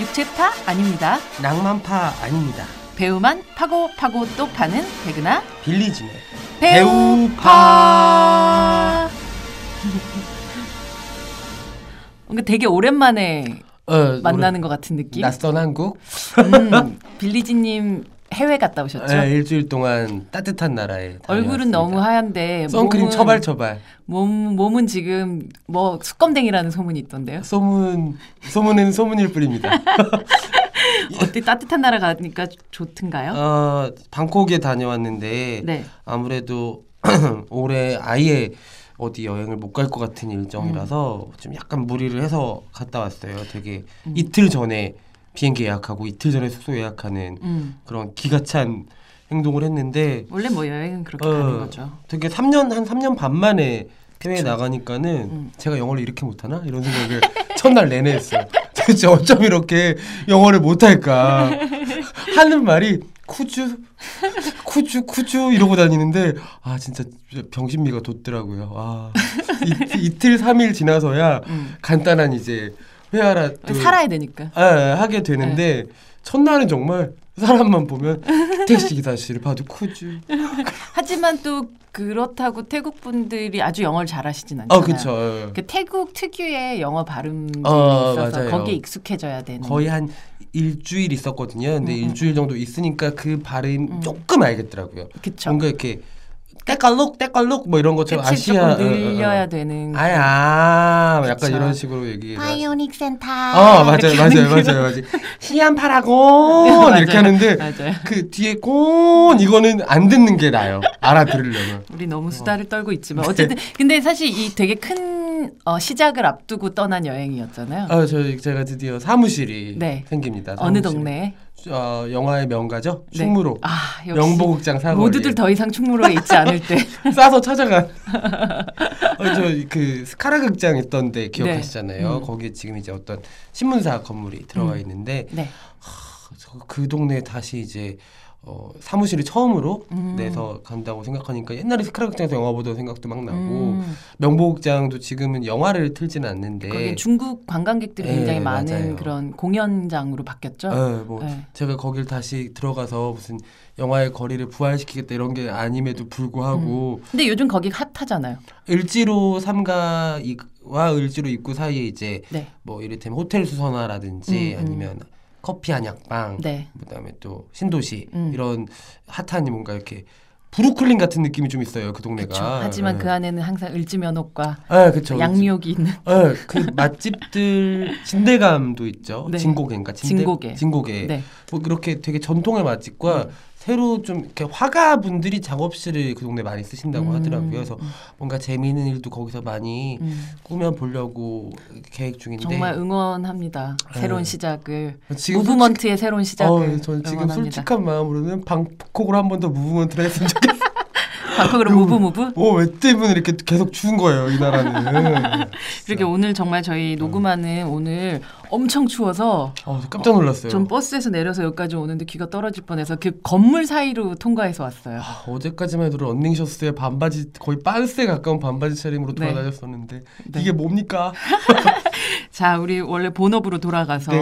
육체파 아닙니다. 낭만파 아닙니다. 배우만 파고 파고 또 파는 백은하 빌리진의 배우파. 뭔가 되게 오랜만에 어, 만나는 것 같은 느낌. 낯선 한국 음, 빌리지님 해외 갔다 오셨죠? 네, 일주일 동안 따뜻한 나라에 얼굴은 다녀왔습니다. 너무 하얀데 선크림 몸은- 처발 처발 몸 몸은 지금 뭐 수검댕이라는 소문이 있던데요. 소문 소문은 소문일 뿐입니다. 어때 따뜻한 나라 가니까 좋든가요? 어, 방콕에 다녀왔는데 네. 아무래도 올해 아예 어디 여행을 못 갈 것 같은 일정이라서 음. 좀 약간 무리를 해서 갔다 왔어요. 되게 이틀 전에 비행기 예약하고 이틀 전에 숙소 예약하는 음. 그런 기가 찬 행동을 했는데 원래 뭐 여행은 그렇게 어, 가는 거죠. 되게 3년 한 3년 반 만에 해외. 나가니까는 음. 제가 영어를 이렇게 못하나 이런 생각을 첫날 내내 했어요. 도대체 어쩜 이렇게 영어를 못할까 하는 말이 쿠주 쿠주 쿠주 이러고 다니는데 아 진짜 병신미가 돋더라고요. 아 이, 이틀 삼일 지나서야 음. 간단한 이제 회화라 또 살아야 되니까. 아, 하게 되는데 첫날은 정말 사람만 보면 택시 기사씨를 봐도 쿠주 하지만 또 그렇다고 태국 분들이 아주 영어를 잘하시진 않잖아요. 아 그쵸 그 태국 특유의 영어 발음들이 어, 있어서 맞아요. 거기에 익숙해져야 되는. 거의 한 일주일 있었거든요. 근데 음, 음, 일주일 정도 있으니까 그 발음 음. 조금 알겠더라고요. 그쵸. 뭔가 이렇게 때깔룩 때깔룩 뭐 이런 것처럼 끝을 아시아 조금 어, 어, 어. 늘려야 되는. 아야 아, 약간 그쵸. 이런 식으로 얘기해서 바이오닉 센터. 어 맞아요 맞아요 맞아요 맞아요 시안 파라곤. 이렇게 하는데 맞아요. 그 뒤에 곤 이거는 안 듣는 게 나요 알아들으려면 우리 너무 수다를 떨고 있지만 네. 어쨌든 근데 사실 이 되게 큰 어, 시작을 앞두고 떠난 여행이었잖아요. 아저 제가 드디어 사무실이 네. 생깁니다 어느 사무실이. 동네에? 어, 영화의 명가죠 네. 충무로 아 명보극장 사거리 모두들 더 이상 충무로에 있지 않을 때. 싸서 찾아간 어, 저그 스카라 극장 있던데 기억하시잖아요. 네. 음. 거기에 지금 이제 어떤 신문사 건물이 들어가 음. 있는데 네. 저그 동네에 다시 이제 어, 사무실을 처음으로 음. 내서 간다고 생각하니까 옛날에 스카라 극장에서 영화 보던 생각도 막 나고 음, 명보극장도 지금은 영화를 틀지는 않는데 중국 관광객들이 네, 굉장히 많은 맞아요. 그런 공연장으로 바뀌었죠. 어, 뭐 네. 제가 거길 다시 들어가서 무슨 영화의 거리를 부활시키겠다 이런 게 아님에도 불구하고 근데 요즘 거기 핫하잖아요. 을지로 삼가와 을지로 입구 사이에 이제 네. 뭐 이를테면 호텔 수선화라든지 음, 음. 아니면 커피 한약방 네. 그다음에 또 신도시 음. 이런 핫한 뭔가 이렇게 브루클린 같은 느낌이 좀 있어요 그 동네가 그렇죠. 하지만 예. 그 안에는 항상 을지면옥과 아 그렇죠 양미옥이 있는 예, 그 맛집들 진대감도 있죠 네. 진고개인가 진대? 진고개. 진고개 네. 뭐 그렇게 되게 전통의 맛집과 음. 새로 좀 이렇게 화가 분들이 작업실을 그 동네 에 많이 쓰신다고 음, 하더라고요 그래서 음, 뭔가 재미있는 일도 거기서 많이 음. 꾸며 보려고 계획 중인데 정말 응원합니다. 새로운 네. 시작을 지금 무브먼트의 새로운 시작을 어, 저는 지금 응원합니다. 솔직한 마음으로는 방콕으로 한 번 더 무브먼트를 했으면 좋겠어요. 방콕으로 무브 무브. 어, 왜 때문에 이렇게 계속 추운 거예요, 이 나라는. 그렇게 오늘 정말 저희 녹음하는 오늘 엄청 추워서 어, 저 깜짝 놀랐어요. 전 버스에서 내려서 여기까지 오는데 귀가 떨어질 뻔해서 그 건물 사이로 통과해서 왔어요. 아, 어제까지만 해도 런닝셔츠에 반바지 거의 빤스에 가까운 반바지 차림으로 네. 돌아다녔었는데 네. 이게 뭡니까? 자, 우리 원래 본업으로 돌아가서 네.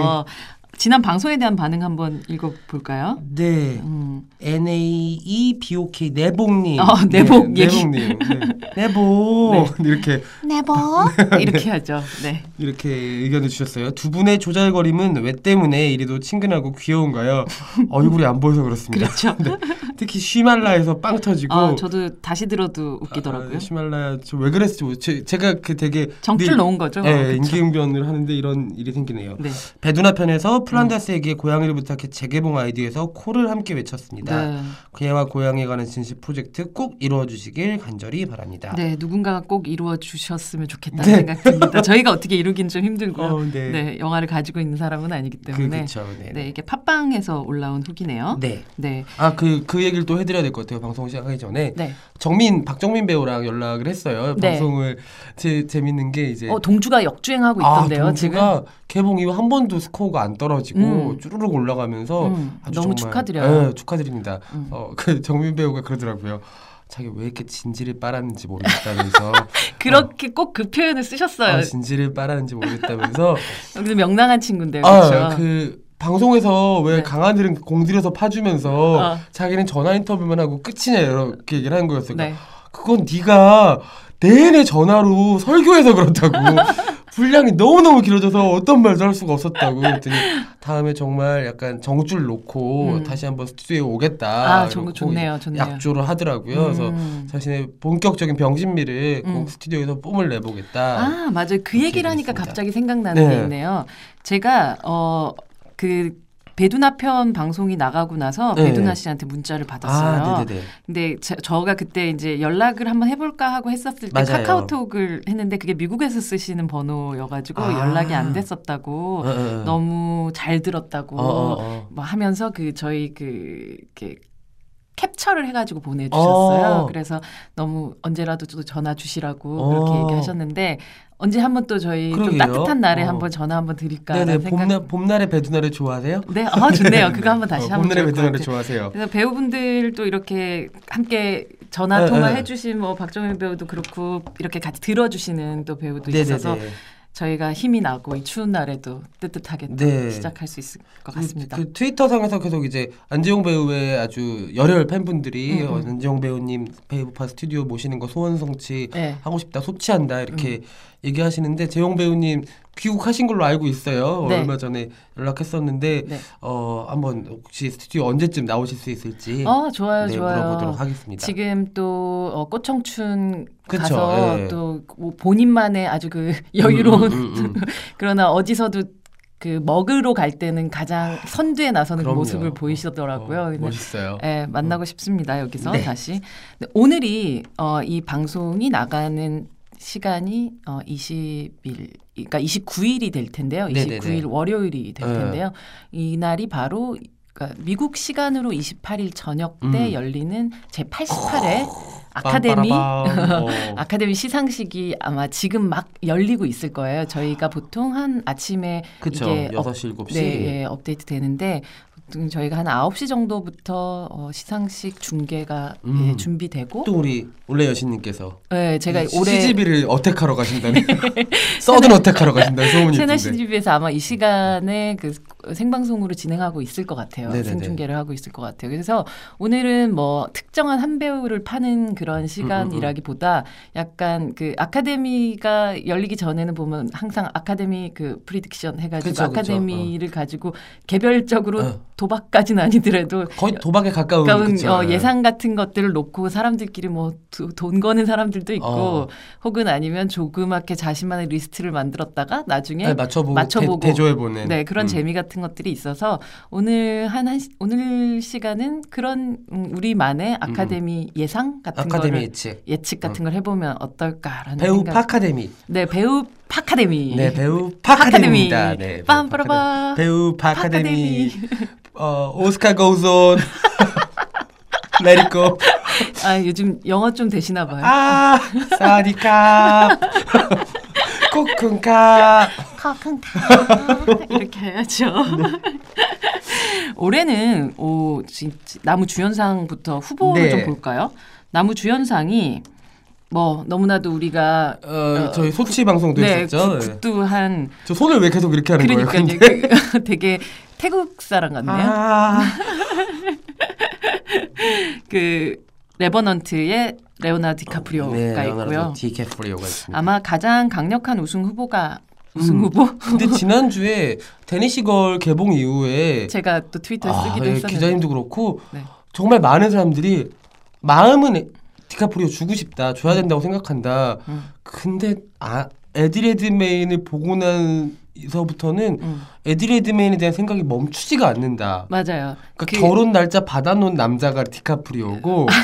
지난 방송에 대한 반응 한번 읽어볼까요? 네. 음, N A E B O K 내복님. 어, 내복 네, 얘기. 내복님. 네. 내복 이렇게 네버. 이렇게 하죠. 네. 이렇게 의견을 주셨어요. 두 분의 조잘거림은 왜 때문에 이리도 친근하고 귀여운가요? 얼굴이 안 보여서 그렇습니다. 그렇죠. 네. 특히 쉬말라에서 빵 터지고 아, 저도 다시 들어도 웃기더라고요. 아, 쉬말라야 저왜 그랬을지 모르- 제, 제가 그 되게 정줄 늘- 놓은 거죠. 예, 어, 그쵸. 임기응변을 하는데 이런 일이 생기네요. 네. 배두나 편에서 플란다스에게 고양이를 부탁해 재개봉 아이디어에서 코를 함께 외쳤습니다. 네. 그애와 고양이에 관한 진실 프로젝트 꼭 이루어 주시길 간절히 바랍니다. 네, 누군가가 꼭 이루어 주셨으면 좋겠다는 네. 생각 듭니다. 저희가 어떻게 이루긴 좀 힘들고요. 어, 네. 네. 영화를 가지고 있는 사람은 아니기 그, 때문에. 그 쵸, 네. 네, 이게 팟빵에서 올라온 후기네요. 네. 네. 아, 그, 그 얘기를 또 해드려야 될 것 같아요. 방송 시작하기 전에. 네. 정민, 박정민 배우랑 연락을 했어요. 네. 방송을. 제, 재밌는 게 이제. 어, 동주가 역주행하고 아, 있던데요, 지금. 동주가 개봉 이후 한 번도 스코어가 안 떨어지고 음. 쭈르륵 올라가면서 음, 너무 축하드려요. 네, 축하드립니다. 음. 어, 그 정민 배우가 그러더라고요. 자기 왜 이렇게 진지를 빨았는지 모르겠다면서 그렇게 꼭그 표현을 쓰셨어요. 아, 진지를 빨았는지 모르겠다면서 근데 명랑한 친구인데요. 그렇죠? 아, 그 방송에서 왜 네. 강아지는 공들여서 파주면서 어. 자기는 전화 인터뷰만 하고 끝이냐 이렇게 얘기를 하는 거였어요. 네. 그건 네가 내내 전화로 설교해서 그렇다고 분량이 너무너무 길어져서 어떤 말도 할 수가 없었다고 그랬더니 다음에 정말 약간 정줄 놓고 음. 다시 한번 스튜디오에 오겠다 아, 좋, 이러고 좋네요. 좋네요. 약조를 하더라고요. 그래서 음. 자신의 본격적인 병신미를 음. 꼭 스튜디오에서 뽐을 내보겠다. 아, 맞아요. 그 얘기를 하니까. 갑자기 생각나는 네. 게 있네요. 제가 어 그 배두나 편 방송이 나가고 나서 네. 배두나 씨한테 문자를 받았어요. 아, 네네네. 근데 저, 저가 그때 이제 연락을 한번 해볼까 하고 했었을 때 맞아요. 카카오톡을 했는데 그게 미국에서 쓰시는 번호여가지고 아. 연락이 안 됐었다고 어, 어, 어. 너무 잘 들었다고 어, 어, 어. 뭐 하면서 그 저희 그 이렇게 캡처를 해가지고 보내주셨어요. 어. 그래서 너무 언제라도 또 전화 주시라고 어. 그렇게 얘기하셨는데 언제 한번 또 저희 좀 그러게요. 따뜻한 날에 어. 한번 전화 한번 드릴까 네네 생각. 봄날 봄날의 배두나를 좋아하세요? 네, 아 좋네요. 그거 한번 다시 어, 한번 배두나를 같아요. 좋아하세요. 그래서 배우분들도 이렇게 함께 전화 네, 통화 네. 해주신 뭐 박정현 배우도 그렇고 이렇게 같이 들어주시는 또 배우도 있어서 네네네. 저희가 힘이 나고 이 추운 날에도 뜨뜻하게 또 네. 시작할 수 있을 것 그, 같습니다. 그 트위터 상에서 계속 이제 안재용 배우의 아주 열혈 팬분들이 음, 음. 어, 안재용 배우님 베이브파 스튜디오 모시는 거 소원 성취 네. 하고 싶다 소치한다 이렇게 음. 얘기하시는데 재용 배우님 귀국하신 걸로 알고 있어요. 네. 얼마 전에 연락했었는데 네. 어 한번 혹시 스튜디오 언제쯤 나오실 수 있을지 어 좋아요 네, 좋아요. 물어보도록 하겠습니다. 지금 또 어, 꽃청춘 그쵸, 가서 예. 또뭐 본인만의 아주 그 여유로운 음, 음, 음, 음. 그러나 어디서도 그 먹으러 갈 때는 가장 선두에 나서는 그. 모습을 보이시더라고요. 어, 멋있어요. 예, 만나고 싶습니다. 여기서 네. 다시. 오늘이 어, 이 방송이 나가는 시간이 어, 20일, 그러니까 29일이 될 텐데요. 29일 네네네. 월요일이 될 네. 텐데요. 이 날이 바로 그러니까 미국 시간으로 28일 저녁 때 음. 열리는 제 88회 아카데미 빰빠라밤. 어. 아카데미 시상식이 아마 지금 막 열리고 있을 거예요. 저희가 보통 한 아침에 그쵸. 이게 업- 6시, 7시. 네, 예, 업데이트 되는데 저희가 한 9시 정도부터 어, 시상식 중계가 음. 예, 준비되고 또 우리 올레 여신님께서 예, 제가 이 올해 CGV를 attack하러 가신다는 sudden attack하러 가신다는 소문이 채널 있던데. CGV에서 아마 이 시간에 그 생방송으로 진행하고 있을 것 같아요. 네네네. 생중계를 하고 있을 것 같아요. 그래서 오늘은 뭐 특정한 한 배우를 파는 음, 그런 시간이라기보다 약간 그 아카데미가 열리기 전에는 보면 항상 아카데미 그 prediction 해가지고 그쵸, 그쵸. 아카데미를 가지고 개별적으로 어. 도박까지는 아니더라도 거의 도박에 가까운 가까운. 어, 예상 같은 것들을 놓고 사람들끼리 뭐 돈 거는 사람들도 있고 어. 혹은 아니면 조그맣게 자신만의 리스트를 만들었다가 나중에 네, 맞춰보고, 맞춰보고. 대, 조해보는 네 그런 재미 같은 것들이 있어서 오늘 한, 한 시- 오늘 시간은 그런 음, 우리만의 아카데미 예상 같은 음. 아카데미 거를 예측. 예측 같은 걸 해보면 어떨까라는 배우 생각. 파카데미. 네 배우 파카데미. 네, 배우 파카데미. 파카데미입니다. 네, 빰빠라바. 배우 파카데미. 어, 오스카 고우존. 레리코. 아 요즘 영어 좀 되시나 봐요. 아, 사디카. 코쿤카. 커큰카 이렇게 해야죠. 올해는 오 진- 나무 주연상부터 후보를 네. 좀 볼까요? 나무 주연상이 뭐 너무나도 우리가 어, 저희 소치 방송도 네 했었죠. 구- 네. 굿두한 저 손을 왜 계속 이렇게 하는 그러니까 거예요? 이제 그- 되게 태국 사람 같네요. 아, 그 레버넌트의 레오나르도 디카프리오가 네, 있고요. 디캐프리오가 있습니다. 아마 가장 강력한 우승 후보가 우승 음. 후보 근데 지난 주에 데니시걸 개봉 이후에 제가 또 트위터에 아, 쓰기도 예, 했었는데 기자님도 그렇고 네. 정말 많은 사람들이 마음은 디카프리오 주고 싶다, 줘야 된다고 생각한다. 음. 근데 아, 에디레드메인을 보고 나 서부터는 음, 에디레드메인에 대한 생각이 멈추지가 않는다. 맞아요. 그러니까 그- 결혼 날짜 받아놓은 남자가 디카프리오고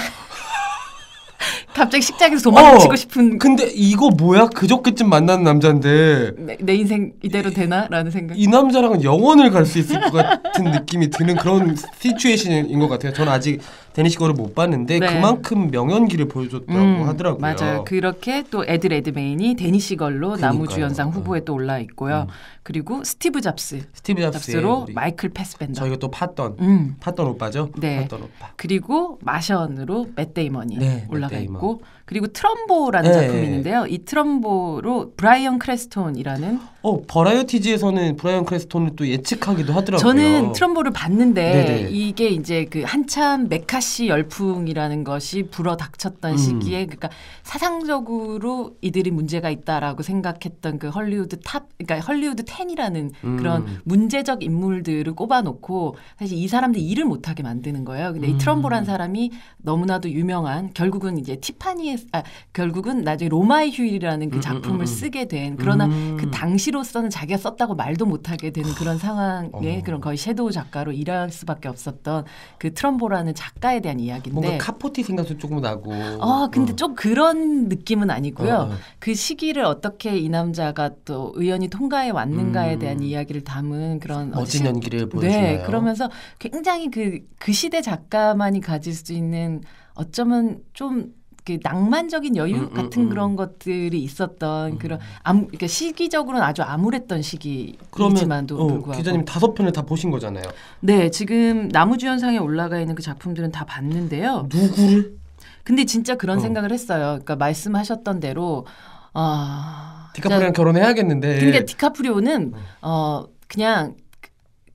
갑자기 식장에서 도망치고 어, 싶은 근데 이거 뭐야 그저께쯤 만난 남자인데 내, 내 인생 이대로 되나라는 생각. 이 남자랑은 영원을 갈 수 있을 것 같은 느낌이 드는 그런 시츄에이션인 것 같아요. 저는 아직 데니시 거를 못 봤는데 네. 그만큼 명연기를 보여줬다고 음, 하더라고요. 맞아요. 그렇게 또 에드 레드메인이 데니시 걸로 그러니까요. 남우주연상 후보에 또 올라 있고요. 음. 그리고 스티브 잡스 스티브 잡스로 마이클 패스벤더. 저희가 또 팠던 음. 팠던 오빠죠. 네. 팠던 오빠. 그리고 마션으로 맷 데이먼이 네, 올라가 맷 데이먼. 있고 그리고 트럼보라는 네. 작품이 있는데요. 이 트럼보로 브라이언 크랜스톤이라는 어 Variety지에서는 브라이언 크랜스톤을 또 예측하기도 하더라고요. 저는 트럼보를 봤는데 네네. 이게 이제 그 한참 매카시 열풍이라는 것이 불어닥쳤던 음. 시기에 그러니까 사상적으로 이들이 문제가 있다라고 생각했던 그 헐리우드 탑 그러니까 헐리우드 10이라는 음. 그런 문제적 인물들을 꼽아놓고 사실 이 사람들 일을 못하게 만드는 거예요. 근데 이 음. 트럼보란 사람이 너무나도 유명한 결국은 이제 티파니의 아 결국은 나중에 로마의 휴일이라는 그 음, 음, 작품을 음, 음. 쓰게 된 그러나 음. 그 당시로서는 자기가 썼다고 말도 못하게 되는 그런 상황에 어. 그런 거의 shadow 작가로 일할 수밖에 없었던 그 트럼보라는 작가에 대한 이야기인데. 뭔가 카포티 생각도 조금 나고. 어, 근데 어. 좀 그런 느낌은 아니고요. 어, 어. 그 시기를 어떻게 이 남자가 또 의연히 통과해 왔는가에 음. 대한 이야기를 담은 그런 멋진 실- 연기를 보여주네요. 네, 그러면서 굉장히 그, 그 시대 작가만이 가질 수 있는 어쩌면 좀 그 낭만적인 여유 음, 음, 같은 음. 그런 것들이 있었던 음. 그런 암, 그러니까 시기적으로는 아주 암울했던 시기이지만도 어, 불구하고 기자님 다섯 편을 다 보신 거잖아요. 네 지금 나무주연상에 올라가 있는 그 작품들은 다 봤는데요. 누구를? 근데 진짜 그런 어. 생각을 했어요. 그러니까 말씀하셨던 대로 아 디카프리랑 결혼해야겠는데. 그러니까 디카프리오는 어 그냥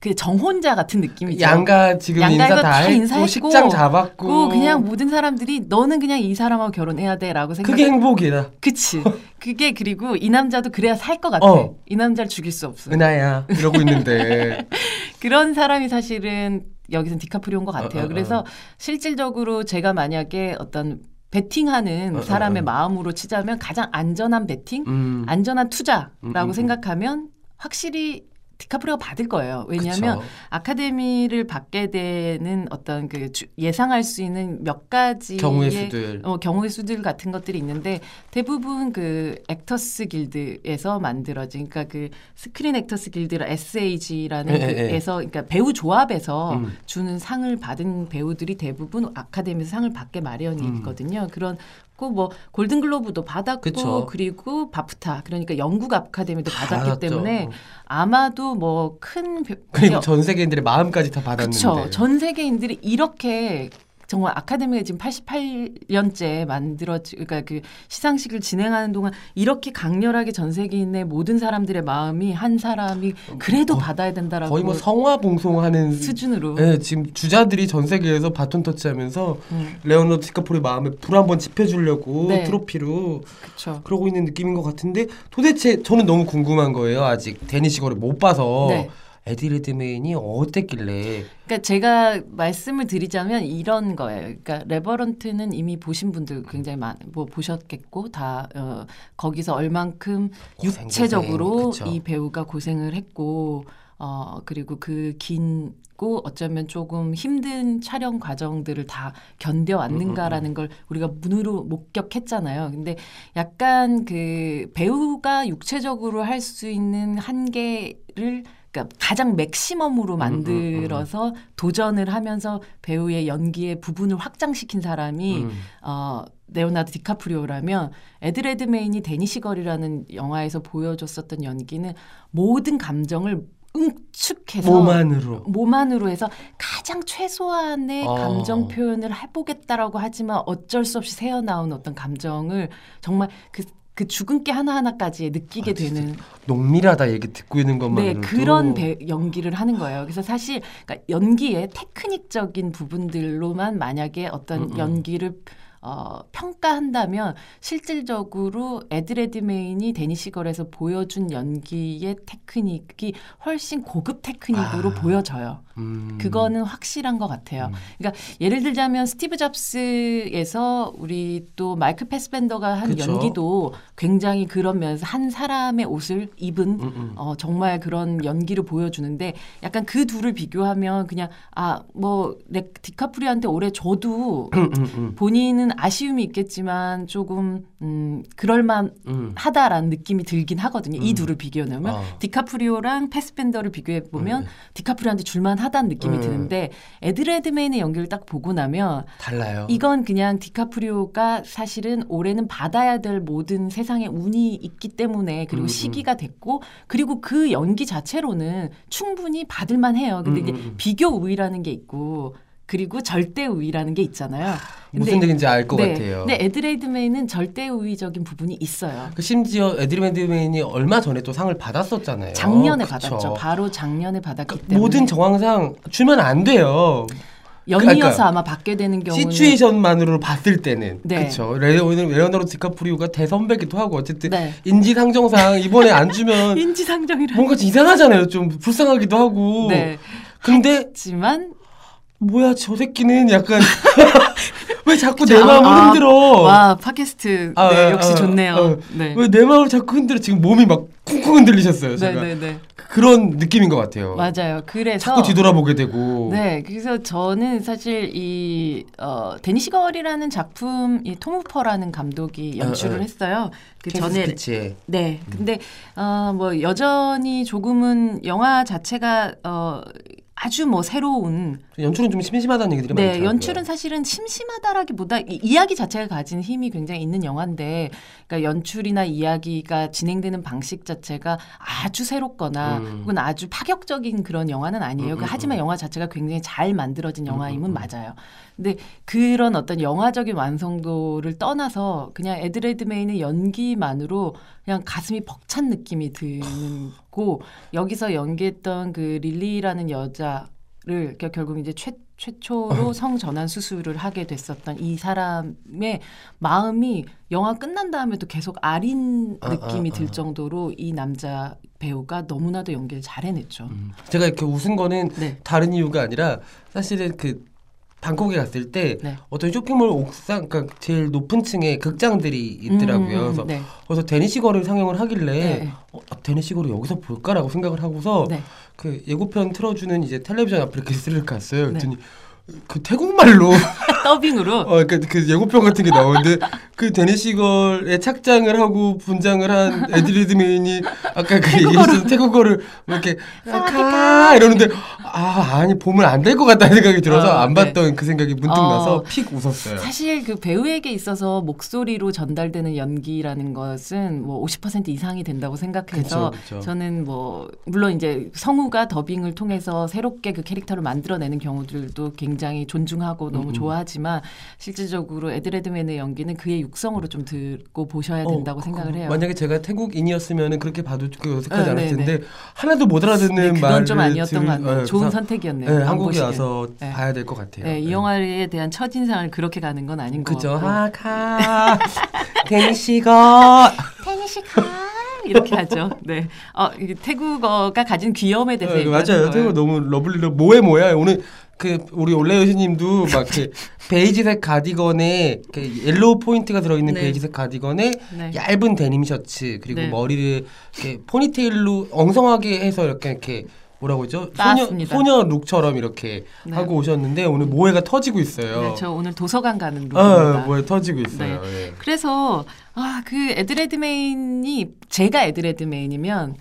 그 정혼자 같은 느낌이죠. 양가 지금 양가 인사 다다 했고 인사했고, 식장 잡았고 그 그냥 모든 사람들이 너는 그냥 이 사람하고 결혼해야 돼라고 생각. 그게 행복이다. 그치. 그게 그리고 이 남자도 그래야 살 것 같아. 어. 이 남자를 죽일 수 없어. 은하야 이러고 있는데 그런 사람이 사실은 여기선 디카프리오인 것 같아요. 어, 어, 어. 그래서 실질적으로 제가 만약에 어떤 베팅하는 어, 어, 사람의 어. 마음으로 치자면 가장 안전한 베팅, 음, 안전한 투자라고 음, 음, 음. 생각하면 확실히 디카프리오가 받을 거예요. 왜냐하면 그쵸. 아카데미를 받게 되는 어떤 그 주- 예상할 수 있는 몇 가지의 경우의 수들 어, 경우의 수들 같은 것들이 있는데 대부분 그 Actors Guild에서 만들어진 그러니까 그 Screen Actors Guild라 SAG라는 예, 예, 예. 에서 그러니까 배우 조합에서 음. 주는 상을 받은 배우들이 대부분 아카데미에서 상을 받게 마련이거든요. 그런 그뭐 골든글로브도 받았고 그쵸. 그리고 바프타 그러니까 영국 아카데미도 다 받았기 받았죠. 때문에 아마도 뭐 큰 그리고 전 세계인들의 마음까지 다 받았는데 그렇죠. 전 세계인들이 이렇게 정말 아카데미가 지금 88년째 만들어지 그러니까 그 시상식을 진행하는 동안 이렇게 강렬하게 전 세계인의 모든 사람들의 마음이 한 사람이 그래도 거- 받아야 된다라고 거의 뭐 성화 봉송하는 수준으로 네, 지금 주자들이 전 세계에서 바톤 터치하면서 음, 레오나르도 디카프리오 마음에 불 한번 지펴주려고 네. 트로피로 그렇죠. 그러고 있는 느낌인 것 같은데 도대체 저는 너무 궁금한 거예요. 아직 데니시거를 못 봐서 네. 에디 레드메인이 어땠길래 그러니까 제가 말씀을 드리자면 이런 거예요. 그러니까 레버런트는 이미 보신 분들 굉장히 많, 뭐 보셨겠고 다 어, 거기서 얼만큼 고생, 육체적으로 고생. 이 배우가 고생을 했고 어 그리고 그 긴고 어쩌면 조금 힘든 촬영 과정들을 다 견뎌왔는가라는 걸 우리가 눈으로 목격했잖아요. 근데 약간 그 배우가 육체적으로 할 수 있는 한계를 그러니까 가장 maximum으로 음, 만들어서 도전을 하면서 배우의 연기의 부분을 확장시킨 사람이 음. 어, 레오나르도 디카프리오라면 에드 레드메인이 데니시걸이라는 영화에서 보여줬었던 연기는 모든 감정을 응축해서 몸만으로 몸안으로 해서 가장 최소한의 어. 감정 표현을 해보겠다라고 하지만 어쩔 수 없이 새어나온 어떤 감정을 정말 그, 그 주근깨 하나하나까지 느끼게 아, 되는 농밀하다 얘기 듣고 있는 네, 것만으로도 그런 배- 연기를 하는 거예요. 그래서 사실 그러니까 연기의 테크닉적인 부분들로만 만약에 어떤 음, 음. 연기를 어, 평가한다면 실질적으로 에드 레드메인이 데니시걸에서 보여준 연기의 테크닉이 훨씬 고급 테크닉으로 아. 보여져요. 음. 그거는 확실한 것 같아요. 음. 그러니까 예를 들자면 스티브 잡스에서 우리 또 마이클 패스벤더가 한 그쵸. 연기도 굉장히 그런 면에서 한 사람의 옷을 입은 음, 음. 어, 정말 그런 연기를 보여주는데 약간 그 둘을 비교하면 그냥 아 뭐 디카프리오한테 올해 줘도 음, 음, 음. 본인은 저는 아쉬움이 있겠지만 조금 음 그럴만 음. 하다라는 느낌이 들긴 하거든요. 이 음. 둘을 비교해 놓으면 아. 디카프리오랑 패스벤더를 비교해 보면 네. 디카프리오한테 줄만 하다는 느낌이 음. 드는데 에드 레드메인의 연기를 딱 보고 나면 달라요. 이건 그냥 디카프리오가 사실은 올해는 받아야 될 모든 세상의 운이 있기 때문에 그리고 음, 음. 시기가 됐고 그리고 그 연기 자체로는 충분히 받을만 해요. 근데 음, 이제 음, 음. 비교 우위라는 게 있고 그리고 절대 우위라는 게 있잖아요. 무슨 얘기인지 알것 네, 같아요. 근데 에드 레드메인은 절대 우위적인 부분이 있어요. 그 심지어 에드 레드메인이 얼마 전에 또 상을 받았었잖아요. 작년에 그쵸. 받았죠. 바로 작년에 받았기 그러니까 때문에 모든 정황상 주면 안 돼요. 연이어서 그러니까 아마 받게 되는 경우는 situation만으로 봤을 때는 네. 그렇죠. 레오나르도 디카프리오가 대선배기도 하고 어쨌든 네. 인지상정상 이번에 안 주면 인지상정이라. 뭔가 이상하잖아요. 좀 불쌍하기도 하고. 네. 근데 하지만 뭐야 저 새끼는 약간 왜 자꾸 내 자, 마음을 아, 흔들어? 와 팟캐스트 아, 네, 아, 역시 아, 좋네요. 아, 네. 왜내 마음을 자꾸 흔들어? 지금 몸이 막 쿵쿵 흔들리셨어요. 제가 네네네. 그런 느낌인 것 같아요. 맞아요. 그래서 자꾸 뒤돌아보게 되고. 네, 그래서 저는 사실 이 어, 데니시 걸이라는 작품 이 톰후퍼라는 감독이 연출을 어, 어. 했어요. 그 전에 스피치에 네, 근데 어, 뭐 여전히 조금은 영화 자체가 어, 아주 뭐 새로운 연출은 좀 심심하다는 얘기들이 네, 많더라고요. 연출은 사실은 심심하다라기보다 이, 이야기 자체가 가진 힘이 굉장히 있는 영화인데, 그러니까 연출이나 이야기가 진행되는 방식 자체가 아주 새롭거나 음. 혹은 아주 파격적인 그런 영화는 아니에요. 음, 그 음, 하지만 영화 자체가 굉장히 잘 만들어진 영화임은 음, 음. 맞아요. 근데 그런 어떤 영화적인 완성도를 떠나서 그냥 에드레드메인의 연기만으로 그냥 가슴이 벅찬 느낌이 드는 고 여기서 연기했던 그 릴리라는 여자를 그러니까 결국 이제 최 최초로 성전환 수술을 하게 됐었던 이 사람의 마음이 영화 끝난 다음에도 계속 아린 아, 느낌이 아, 들 아. 정도로 이 남자 배우가 너무나도 연기를 잘 해냈죠. 음. 제가 이렇게 웃은 거는 네. 다른 이유가 아니라 사실은 그 방콕에 갔을 때 네. 어떤 쇼핑몰 옥상 그러니까 제일 높은 층에 극장들이 있더라고요. 음, 그래서 네. 거기서 데니시거를 상영을 하길래 네. 어, 아, 데니시거를 여기서 볼까라고 생각을 하고서 네. 그 예고편 틀어주는 이제 텔레비전 앞에 이렇게 스르륵 갔어요. 네. 그랬더니 그 태국말로 더빙으로 어, 그, 그 예고편 같은 게 나오는데 그 데니시걸의 착장을 하고 분장을 한 에드리드메인이 아까 그 얘기했던 태국어를 뭐 이렇게 카 이러는데 아 아니 보면 안 될 것 같다는 생각이 들어서 어, 안 네. 봤던 그 생각이 문득 어. 나서 픽 웃었어요. 사실 그 배우에게 있어서 목소리로 전달되는 연기라는 것은 뭐 50% 이상이 된다고 생각해서 그쵸, 그쵸. 저는 뭐 물론 이제 성우가 더빙을 통해서 새롭게 그 캐릭터를 만들어내는 경우들도 굉장히 존중하고 너무 음, 음. 좋아하지만 실질적으로 에드레드맨의 연기는 그의 육성으로 좀 듣고 보셔야 된다고 어, 생각을 그, 해요. 만약에 제가 태국인이었으면 그렇게 봐도 그 어색하지 네, 않을 네, 텐데 하나도 못 알아듣는 네, 말을 좀 아니었던 것 같네요. 예, 좋은 그래서, 선택이었네요. 예, 안 한국에. 와서 네. 봐야 될 것 같아요. 네, 이 예. 영화에 대한 첫 인상을 그렇게 가는 건 아닌 것 그죠? 같고. 하카 데니시거 테니시카 이렇게 하죠. 네. 어, 태국어가 가진 귀염에 대해서 네, 맞아요. 거예요. 태국 너무 러블리러 뭐해 뭐야 오늘 그 우리 올레 여신님도 막 그 베이지색 가디건에 그 옐로우 포인트가 들어있는 네. 베이지색 가디건에 네. 얇은 데님 셔츠 그리고 네. 머리를 이렇게 포니테일로 엉성하게 해서 이렇게 이렇게 뭐라고 했죠? 소녀. 소녀 룩처럼 이렇게 네. 하고 오셨는데 오늘 모해가 터지고 있어요. 네, 저 오늘 도서관 가는 룩입니다. 아, 모해 터지고 있어요. 예. 그래서 아, 그 에드레드메인이 제가 에드레드메인이면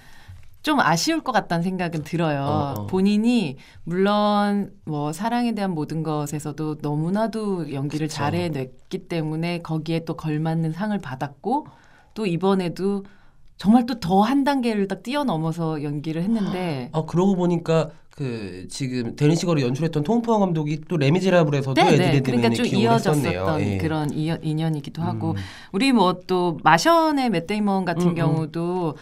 좀 아쉬울 것 같다는 생각은 들어요. 어, 어. 본인이 물론 뭐 사랑에 대한 모든 것에서도 너무나도 연기를 그쵸. 잘해냈기 때문에 거기에 또 걸맞는 상을 받았고 또 이번에도 정말 또 더 한 단계를 딱 뛰어넘어서 연기를 했는데 아 그러고 보니까 그 지금 데니시걸을 연출했던 톰 후퍼 감독이 또 레미제라블에서도 네, 네. 그러니까 좀 이어졌었던. 예. 그런 이어, 인연이기도 하고 음. 우리 뭐 또 마션의 맷 데이먼 같은 음, 음. 경우도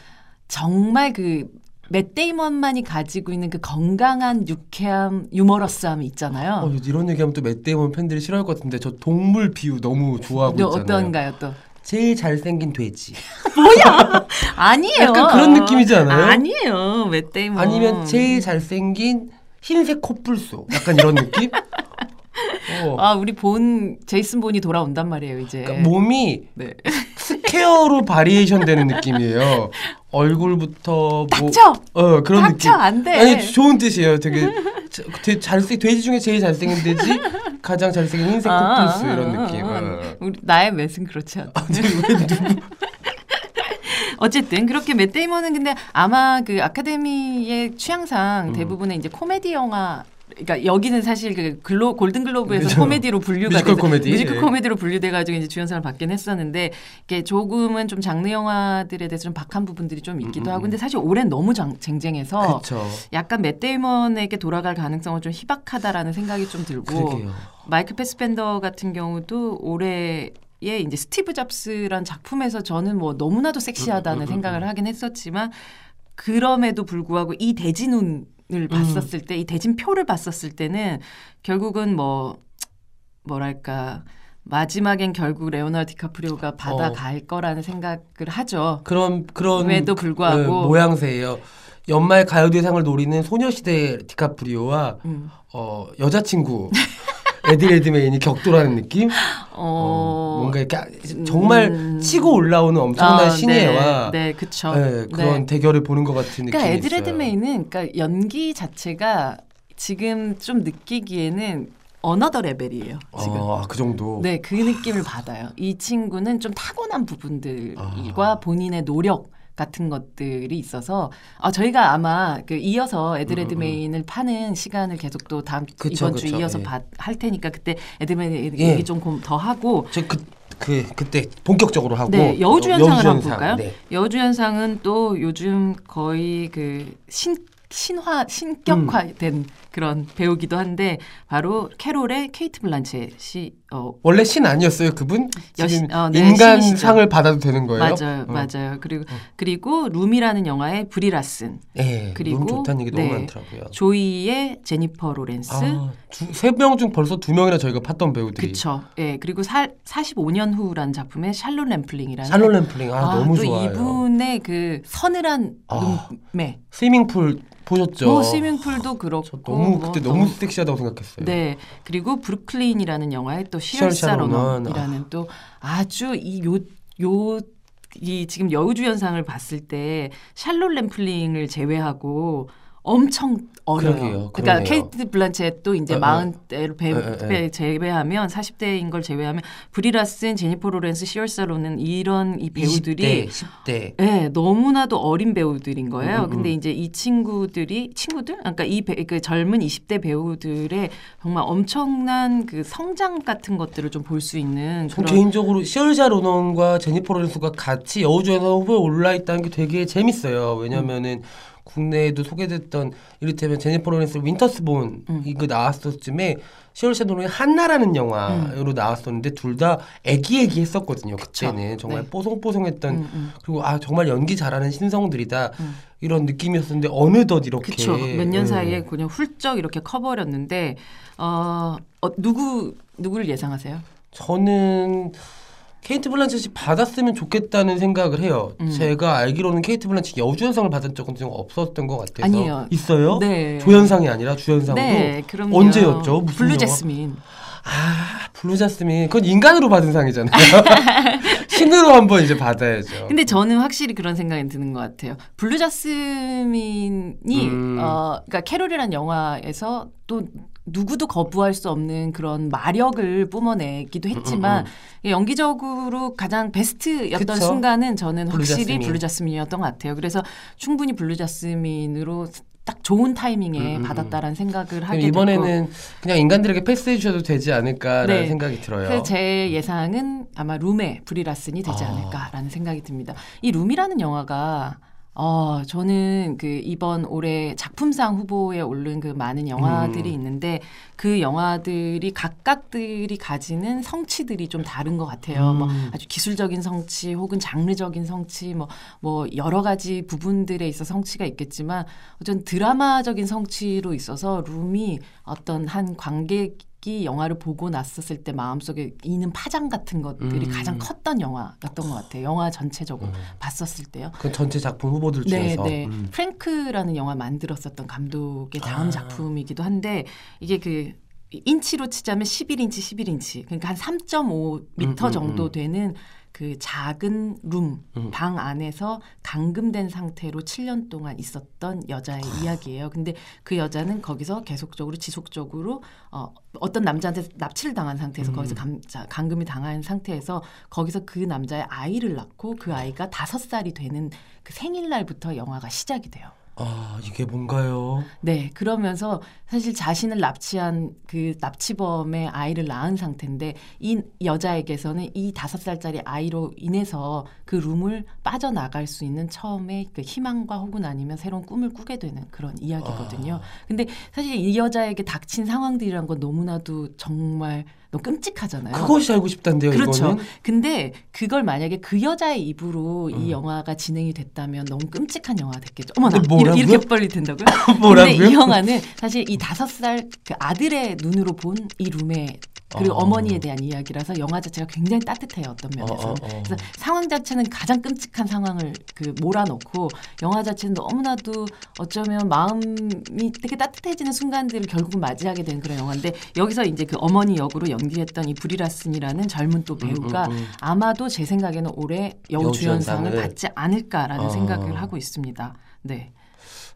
정말 그 맷 데이먼만이 가지고 있는 그 건강한 유쾌함, 유머러스함이 있잖아요. 어, 이런 얘기하면 또 맷데이먼 팬들이 싫어할 것 같은데 저 동물 비유 너무 좋아하고 또 있잖아요. 어떤가요 또? 제일 잘생긴 돼지. 아니에요. 약간 그런 느낌이지 않아요? 아니에요. 맷 데이먼. 아니면 제일 잘생긴 흰색 코뿔소. 약간 이런 느낌? 어. 아 우리 본 제이슨 본이 돌아온단 말이에요 이제. 그러니까 몸이 네. square로 variation 되는 느낌이에요. 얼굴부터 뭐 닥쳐. 어 그런 닥쳐 느낌. 안 돼. 아니 좋은 뜻이에요. 되게 자- 되게 잘생 돼지 중에 제일 잘생긴 돼지 가장 잘생긴 흰색 아, 코뿔소 이런 아, 느낌. 아, 어. 우리 나의 맷은 그렇지 않다. 아니 왜 누구? 어쨌든 그렇게 맷 데이먼은 근데 아마 그 아카데미의 취향상 음. 대부분의 이제 코미디 영화 그러니까 여기는 사실 그 글로 골든 글로브에서 그죠. 코미디로 분류가 뮤지컬 돼서 코미디. 뮤지컬 예. 코미디로 분류돼 가지고 이제 주연상을 받긴 했었는데 이게 조금은 좀 장르 영화들에 대해서 좀 박한 부분들이 좀 있기도 음, 음, 하고 음. 근데 사실 올해는 너무 장, 쟁쟁해서 그렇죠. 약간 맷 데이먼에게 돌아갈 가능성은 좀 희박하다라는 생각이 좀 들고 그러게요. 마이클 패스펜더 같은 경우도 올해 에 이제 스티브 잡스란 작품에서 저는 뭐 너무나도 섹시하다는 음, 생각을 하긴 했었지만 그럼에도 불구하고 이 대진운 을 음. 봤었을 때 이 대진표를 봤었을 때는 결국은 뭐 뭐랄까 마지막엔 결국 레오나르도 디카프리오가 받아갈 거라는 생각을 하죠. 그런 그런 그럼에도 불구하고 네, 모양새예요. 연말 가요대상을 노리는 소녀시대 디카프리오와 음. 어, 여자친구 에디 레드메인이 격돌하는 느낌? 어, 어, 뭔가 이렇게 정말 음. 치고 올라오는 엄청난 아, 신예와 네, 네, 그쵸. 네, 그런 네. 대결을 보는 것 같은 느낌이 그러니까 있어요. 에디 레드메인은 그러니까 연기 자체가 지금 좀 느끼기에는 another level이에요. 지금. 아, 그 정도. 네, 그 느낌을 받아요. 이 친구는 좀 타고난 부분들과 아. 본인의 노력 같은 것들이 있어서 아 저희가 아마 그 이어서 에드레드메인을 파는 시간을 계속 또 다음 음, 그쵸, 이번 주 그쵸, 이어서 예. 봐- 할 테니까 그때 에드레드메인 예. 얘기 좀 더 하고 저그 그 그때 본격적으로 하고 네, 여우주연상을 어, 한번 여우주연상, 볼까요? 네. 여주연상은 또 요즘 거의 그 신, 신화, 신격화된 음. 그런 배우기도 한데 바로 캐롤의 케이트 블란쳇이 어, 원래 신 아니었어요 그분? 여신- 어, 네, 인간상을 신이시죠. 받아도 되는 거예요? 맞아요, 어. 맞아요. 그리고 그리고 룸이라는 영화의 브리 라슨, 예, 그리고 너무 좋다는 얘기 너무 네. 많더라고요. 조이의 제니퍼 로렌스, 아, 세명 중 벌써 두 명이나 저희가 팠던 배우들이. 그쵸. 예, 그리고 사, 45년 후라는 작품의 샬롯 램플링이라는 샬롯 램플링 아, 너무 또 좋아요. 이분의 그 서늘한 아. 눈매, 스위밍풀 보셨죠? 뭐 스위밍풀도 그렇고 저 너무 뭐 그때 너무 섹시하다고 생각했어요. 네. 그리고 브루클린이라는 영화에 또 시얼 시얼샤 로넌. 로넌이라는 또 아주 이요요 이 지금 여우주연상을 봤을 때 샬롯 램플링을 제외하고 엄청 어려요. 그러게요, 그러니까 그러네요. 케이트 블란쳇도 이제 에, 마흔 대로 배. 배 제외하면 40대인 걸 제외하면 브리 라슨, 제니퍼 로렌스, 시얼샤 로넌 이런 이 배우들이 20대, 10대. 네, 너무나도 어린 배우들인 거예요. 음, 음, 근데 음. 이제 이 친구들이 친구들, 그러니까 이 배, 그 젊은 20대 배우들의 정말 엄청난 그 성장 같은 것들을 좀 볼 수 있는 전 그런 개인적으로 시얼샤 로넌과 제니퍼 로렌스가 같이 여우주연상 후보에 올라 있다는 게 되게 재밌어요. 왜냐면은 국내에도 소개됐던 이를테면 제니퍼 로렌스 윈터스본 음. 이거 나왔을 쯤에 시얼샤 로넌이 한나라는 영화로 나왔었는데 둘 다 애기애기 했었거든요. 그때는 정말 네. 뽀송뽀송했던 음, 음. 그리고 아 정말 연기 잘하는 신성들이다 음. 이런 느낌이었었는데 어느덧 이렇게 그쵸. 몇년 음. 사이에 그냥 훌쩍 이렇게 커버렸는데 어, 어 누구 누구를 예상하세요? 저는 케이트 블란쳇이 받았으면 좋겠다는 생각을 해요. 음. 제가 알기로는 케이트 블란쳇 여우주연상을 받은 적은 좀 없었던 것 같아서 아니에요. 있어요? 네. 조연상이 아니라 주연상으로 네, 그럼요. 언제였죠? 무슨 블루 영화? 자스민. 아 블루 자스민 그건 인간으로 받은 상이잖아요. 신으로 한번 이제 받아야죠. 근데 저는 확실히 그런 생각이 드는 것 같아요. 블루 자스민이 음. 어 그러니까 캐롤이라는 영화에서 또 누구도 거부할 수 없는 그런 마력을 뿜어내기도 했지만 연기적으로 가장 베스트였던 음, 그쵸. 순간은 저는 블루 확실히 자스민. 블루 자스민이었던 것 같아요. 그래서 충분히 블루 자스민으로 딱 좋은 타이밍에 음, 음, 음. 받았다라는 생각을 하게 됐고 이번에는 그냥 인간들에게 패스해 주셔도 되지 않을까라는 네. 생각이 들어요. 제 예상은 아마 룸의 브리라슨이 되지 아. 않을까라는 생각이 듭니다. 이 룸이라는 영화가 어, 저는 그 이번 올해 작품상 후보에 오른 그 많은 영화들이 음. 있는데 그 영화들이 각각들이 가지는 성취들이 좀 다른 것 같아요. 음. 뭐 아주 기술적인 성취 혹은 장르적인 성취 뭐, 뭐 여러 가지 부분들에 있어 성취가 있겠지만 어떤 드라마적인 성취로 있어서 룸이 어떤 한 관객 이 영화를 보고 났었을 때 마음속에 이는 파장 같은 것들이 음. 가장 컸던 영화였던 것 같아요. 영화 전체적으로 음. 봤었을 때요. 그 전체 작품 후보들 네, 중에서 네. 음. 프랭크라는 영화 만들었었던 감독의 다음 아. 작품이기도 한데 이게 그 인치로 치자면 11인치, 11인치. 그러니까 한 3.5m 음, 음, 정도 음. 되는 그 작은 룸, 음. 방 안에서 감금된 상태로 7년 동안 있었던 여자의 이야기예요. 근데 그 여자는 거기서 계속적으로 지속적으로 어, 어떤 남자한테 납치를 당한 상태에서 음. 거기서 감, 자, 감금이 당한 상태에서 거기서 그 남자의 아이를 낳고 그 아이가 다섯 살이 되는 그 생일날부터 영화가 시작이 돼요. 아 이게 뭔가요? 네, 그러면서 사실 자신을 납치한 그 납치범의 아이를 낳은 상태인데 이 여자에게서는 이 다섯 살짜리 아이로 인해서 그 룸을 빠져나갈 수 있는 처음에 그 희망과 혹은 아니면 새로운 꿈을 꾸게 되는 그런 이야기거든요. 근데 사실 이 여자에게 닥친 상황들이란 건 너무나도 정말 너무 끔찍하잖아요. 그것이 알고 싶단데요. 그렇죠. 이거는 근데 그걸 만약에 그 여자의 입으로 음. 이 영화가 진행이 됐다면 너무 끔찍한 영화가 됐겠죠. 어머나 뭐라고요? 이렇게, 빨리 된다고요? 뭐라고요? 근데 이 영화는 사실 이 다섯 살 그 아들의 눈으로 본 이 룸의 그리고 어. 어. 머니에 대한 이야기라서 영화 자체가 굉장히 따뜻해요 어떤 면에서. 어, 어, 어. 그래서 상황 자체는 가장 끔찍한 상황을 그 몰아넣고 영화 자체는 너무나도 어쩌면 마음이 되게 따뜻해지는 순간들을 결국은 맞이하게 된 그런 영화인데 여기서 이제 그 어머니 역으로 연기했던 이 브리 라슨이라는 젊은 또 배우가 음, 음, 음. 아마도 제 생각에는 올해 여우 주연상을 여우주연상을 받지 않을까라는 어. 생각을 하고 있습니다. 네.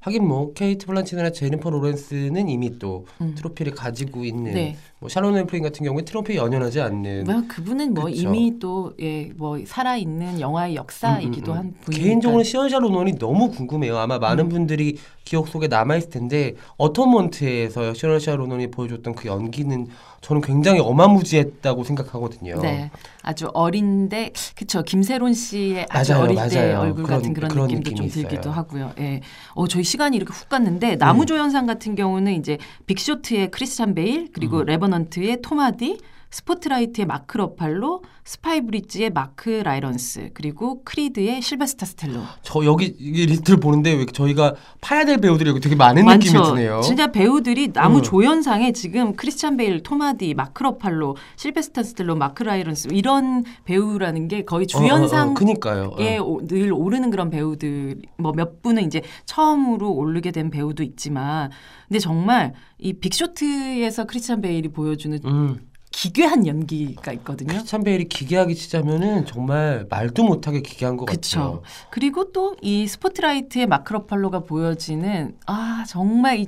하긴 뭐 케이트 블란쳇이나 제니퍼 로렌스는 이미 또 음. 트로피를 가지고 있는 네. 뭐 샬롯 램플링 같은 경우에 트로피에 연연하지 않는 뭐 그분은 뭐 그쵸. 이미 또 예 뭐 살아 있는 영화의 역사이기도 음, 음, 음. 한 분이니까. 개인적으로 시얼샤 로넌이 너무 궁금해요. 아마 많은 음. 분들이 기억 속에 남아 있을 텐데 어톤먼트에서 시얼샤 로넌이 보여줬던 그 연기는 저는 굉장히 어마무지했다고 생각하거든요. 네, 아주 어린데 그쵸 김새론 씨의 아주 맞아요, 어릴 때 맞아요. 얼굴 그런- 같은 그런, 그런 느낌도 좀 느낌이 들기도 있어요. 하고요. 예, 어 저희 시간이 이렇게 훅 갔는데 네. 남우조연상 같은 경우는 이제 빅쇼트의 크리스찬 베일 그리고 음. 레버넌트의 톰 하디 스포트라이트의 마크 러팔로, 스파이 브릿지의 마크 라일런스, 그리고 크리드의 실베스터 스탤론. 저 여기 이 리스트를 보는데 왜 저희가 파야 될 배우들이 여기 되게 많은 느낌이 드네요. 진짜 배우들이 남우 음. 조연상에 지금 크리스찬 베일, 톰 하디, 마크 러팔로, 실베스터 스탤론, 마크 라일런스 이런 배우라는 게 거의 어, 어, 어, 주연상에. 어. 오- 늘 오르는 그런 배우들 뭐 몇 분은 이제 처음으로 오르게 된 배우도 있지만 근데 정말 이 빅쇼트에서 크리스찬 베일이 보여주는 음. 기괴한 연기가 있거든요. 크리스찬 베일이 기괴하게 치자면은 정말 말도 못하게 기괴한 것 그쵸. 같아요. 그리고 또 이 스포트라이트의 마크 러팔로가 보여지는 아 정말 이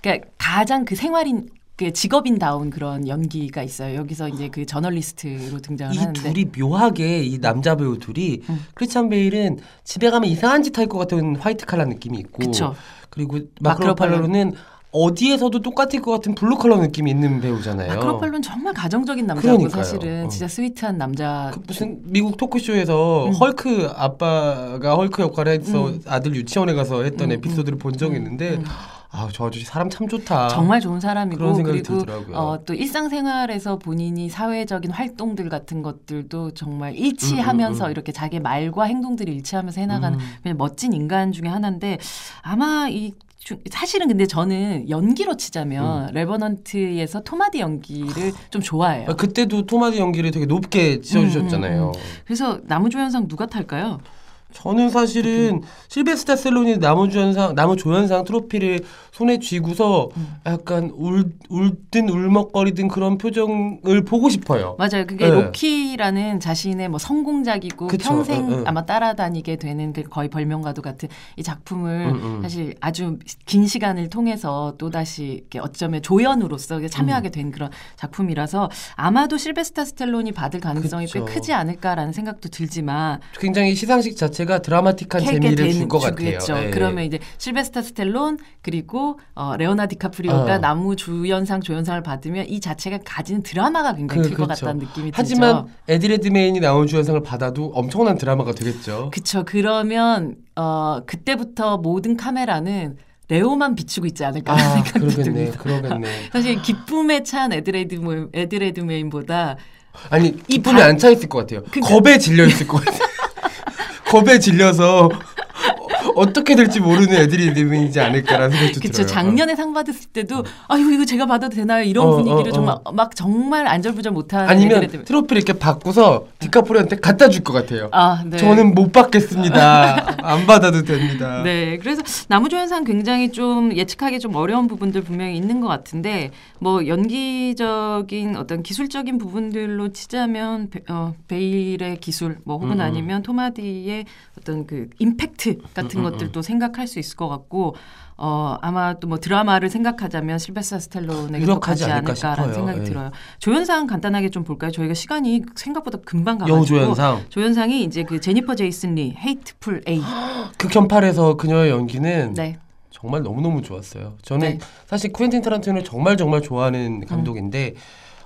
그러니까 가장 그 생활인 그 직업인다운 그런 연기가 있어요. 여기서 이제 그 저널리스트로 등장을 이 하는데 둘이 묘하게 이 남자 배우 둘이 음. 크리스찬 베일은 집에 가면 이상한 짓 할 것 같은 화이트 칼라 느낌이 있고 그쵸. 그리고 마크 마크 러팔로는 어디에서도 똑같을 것 같은 블루칼라 느낌이 있는 배우잖아요. 마크 러팔로는 정말 가정적인 남자고 그러니까요. 사실은 어. 진짜 sweet한 남자. 그 무슨 미국 토크쇼에서 음. 헐크 아빠가 헐크 역할을 해서 음. 아들 유치원에 가서 했던 음, 에피소드를 본 적이 있는데 음. 아저 아저씨 사람 참 좋다. 정말 좋은 사람이고 그런 생각이 그리고 들더라고요. 어, 또 일상생활에서 본인이 사회적인 활동들 같은 것들도 정말 일치하면서 음, 음, 음. 이렇게 자기 말과 행동들을 일치하면서 해나가는 음. 그냥 멋진 인간 중에 하나인데 아마 이 주- 사실은 근데 저는 연기로 치자면 레버넌트에서 토마디 연기를 좀 좋아해요. 음. 아, 그때도 토마디 연기를 되게 높게 지어주셨잖아요. 음, 그래서 나무조연상 누가 탈까요? 저는 사실은 실베스타 셀론이 나무조연상 나무조연상 트로피를 손에 쥐고서 음. 약간 울 울든 울먹거리든 그런 표정을 보고 싶어요. 맞아요. 그게 네. 로키라는 자신의 뭐 성공작이고 그쵸. 평생 응, 응. 아마 따라다니게 되는 그 거의 별명과도 같은 이 작품을 응, 응. 사실 아주 긴 시간을 통해서 또 다시 이렇게 어쩌면 조연으로서 이렇게 음. 참여하게 된 그런 작품이라서 아마도 실베스터 스탤론이 받을 가능성이 그쵸. 꽤 크지 않을까라는 생각도 들지만 굉장히 시상식 자체가 드라마틱한 재미를 줄 것 같아요. 주겠죠. 예. 그러면 이제 실베스터 스탤론 그리고 어, 레오나르도 디카프리오가 어. 남우 주연상 조연상을 받으면 이 자체가 가지는 드라마가 굉장히 그, 클것 그렇죠. 같다는 느낌이 하지만 들죠. 에디 레드메인이 남우 주연상을 받아도 엄청난 드라마가 되겠죠. 그쵸. 그러면 어 그때부터 모든 카메라는 레오만 비추고 있지 않을까 아 생각도 그러겠네, 듭니다. 그러겠네. 사실 기쁨에 찬 에디 레드메인, 에디 레드메인보다 아니 이 기쁨이 바- 안차 있을 것 같아요. 그러니까- 겁에 질려 있을 것 같아요. 겁에 질려서 어떻게 될지 모르는 애드리블이지 않을까라는 생각도 그쵸 들어요. 작년에 상 받았을 때도 아유 이거 제가 받아도 되나요 이런 어, 분위기를 어, 정말 막 정말 안절부절 못하는 아니면 트로피를 이렇게 바꾸서 디카프리오한테 갖다 줄 것 같아요. 아, 네. 저는 못 받겠습니다. 안 받아도 됩니다. 네, 그래서 나무조연상 굉장히 좀 예측하기 좀 어려운 부분들 분명히 있는 것 같은데 뭐 연기적인 어떤 기술적인 부분들로 치자면 베, 어, 베일의 기술 뭐 혹은 음, 음. 아니면 톰 하디의 어떤 그 임팩트 같은 음, 음, 것들도 생각할 수 있을 것 같고 어 아마 또 뭐 드라마를 생각하자면 실베스터 스탤론에게 또 유력하지 않을까 않을까라는. 생각이 예. 들어요. 조연상 간단하게 좀 볼까요? 저희가 시간이 생각보다 금방 가가지고 여우조연상 조연상이 이제 그 제니퍼 제이슨 리 헤이트풀 에잇 극혐팔에서 그녀의 연기는 네. 정말 너무너무 좋았어요. 저는 네. 사실 쿠엔틴 타란티노를 정말 정말 좋아하는 감독인데